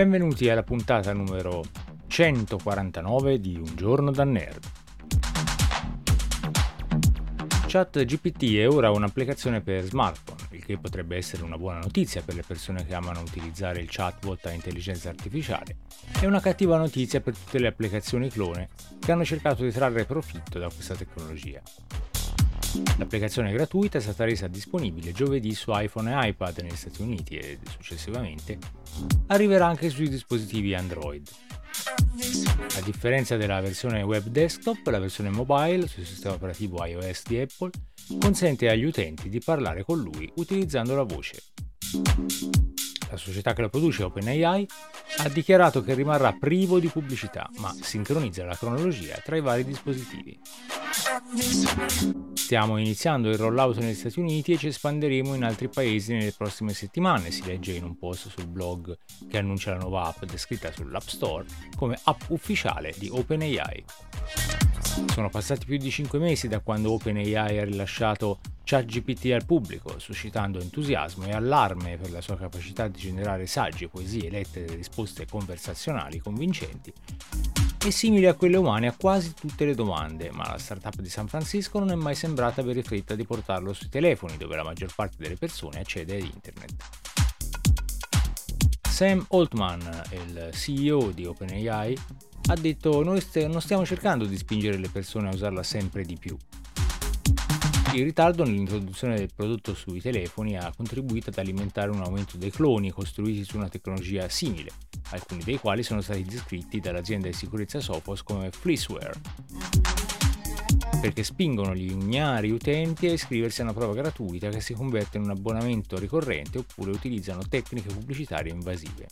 Benvenuti alla puntata numero 149 di Un giorno da nerd. ChatGPT è ora un'applicazione per smartphone, il che potrebbe essere una buona notizia per le persone che amano utilizzare il chatbot a intelligenza artificiale e una cattiva notizia per tutte le applicazioni clone che hanno cercato di trarre profitto da questa tecnologia. L'applicazione gratuita è stata resa disponibile giovedì su iPhone e iPad negli Stati Uniti e successivamente arriverà anche sui dispositivi Android. A differenza della versione web desktop, la versione mobile sul sistema operativo iOS di Apple consente agli utenti di parlare con lui utilizzando la voce. La società che lo produce, OpenAI, ha dichiarato che rimarrà privo di pubblicità, ma sincronizza la cronologia tra i vari dispositivi. Stiamo iniziando il rollout negli Stati Uniti e ci espanderemo in altri paesi nelle prossime settimane, si legge in un post sul blog che annuncia la nuova app descritta sull'App Store come app ufficiale di OpenAI. Sono passati più di 5 mesi da quando OpenAI ha rilasciato ChatGPT al pubblico, suscitando entusiasmo e allarme per la sua capacità di generare saggi, poesie, lettere e risposte conversazionali convincenti e simili a quelle umane a quasi tutte le domande, ma la startup di San Francisco non è mai sembrata avere fretta di portarlo sui telefoni, dove la maggior parte delle persone accede ad internet. Sam Altman, il CEO di OpenAI, ha detto noi st- non stiamo cercando di spingere le persone a usarla sempre di più. Il ritardo nell'introduzione del prodotto sui telefoni ha contribuito ad alimentare un aumento dei cloni costruiti su una tecnologia simile, alcuni dei quali sono stati descritti dall'azienda di sicurezza Sophos come fleeceware, perché spingono gli ignari utenti a iscriversi a una prova gratuita che si converte in un abbonamento ricorrente oppure utilizzano tecniche pubblicitarie invasive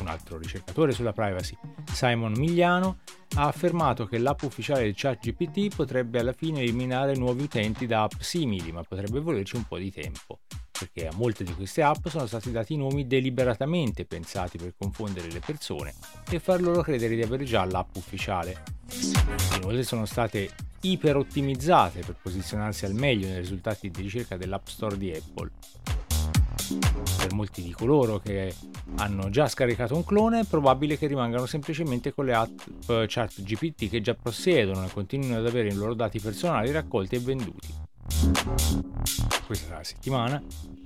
un altro ricercatore sulla privacy, Simon Migliano, ha affermato che l'app ufficiale di ChatGPT potrebbe alla fine eliminare nuovi utenti da app simili, ma potrebbe volerci un po' di tempo, perché a molte di queste app sono stati dati nomi deliberatamente pensati per confondere le persone e far loro credere di avere già l'app ufficiale. Inoltre sono state iper ottimizzate per posizionarsi al meglio nei risultati di ricerca dell'App Store di Apple per molti di coloro che hanno già scaricato un clone è probabile che rimangano semplicemente con le app chat GPT che già possiedono e continuino ad avere i loro dati personali raccolti e venduti. Questa settimana,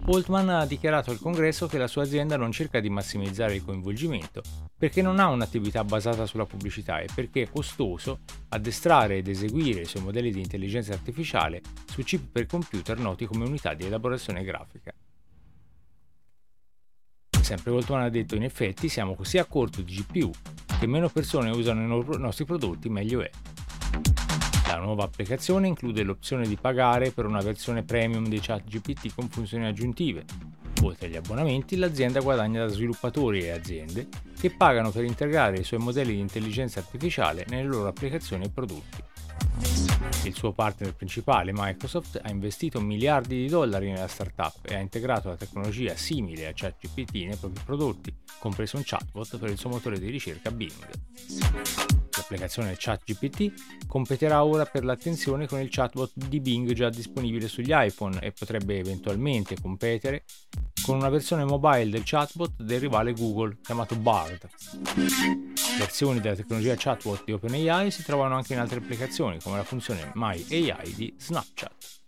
Altman ha dichiarato al congresso che la sua azienda non cerca di massimizzare il coinvolgimento perché non ha un'attività basata sulla pubblicità e perché è costoso addestrare ed eseguire i suoi modelli di intelligenza artificiale su chip per computer noti come unità di elaborazione grafica. Sempre Voltman ha detto in effetti siamo così a corto di GPU che meno persone usano i nostri prodotti meglio è. La nuova applicazione include l'opzione di pagare per una versione premium di ChatGPT con funzioni aggiuntive. Oltre agli abbonamenti, l'azienda guadagna da sviluppatori e aziende che pagano per integrare i suoi modelli di intelligenza artificiale nelle loro applicazioni e prodotti. Il suo partner principale, Microsoft, ha investito miliardi di dollari nella startup e ha integrato la tecnologia simile a ChatGPT nei propri prodotti, compreso un chatbot per il suo motore di ricerca Bing. L'applicazione ChatGPT competerà ora per l'attenzione con il chatbot di Bing già disponibile sugli iPhone e potrebbe eventualmente competere con una versione mobile del chatbot del rivale Google chiamato Bard. Versioni della tecnologia chatbot di OpenAI si trovano anche in altre applicazioni come la funzione My AI di Snapchat.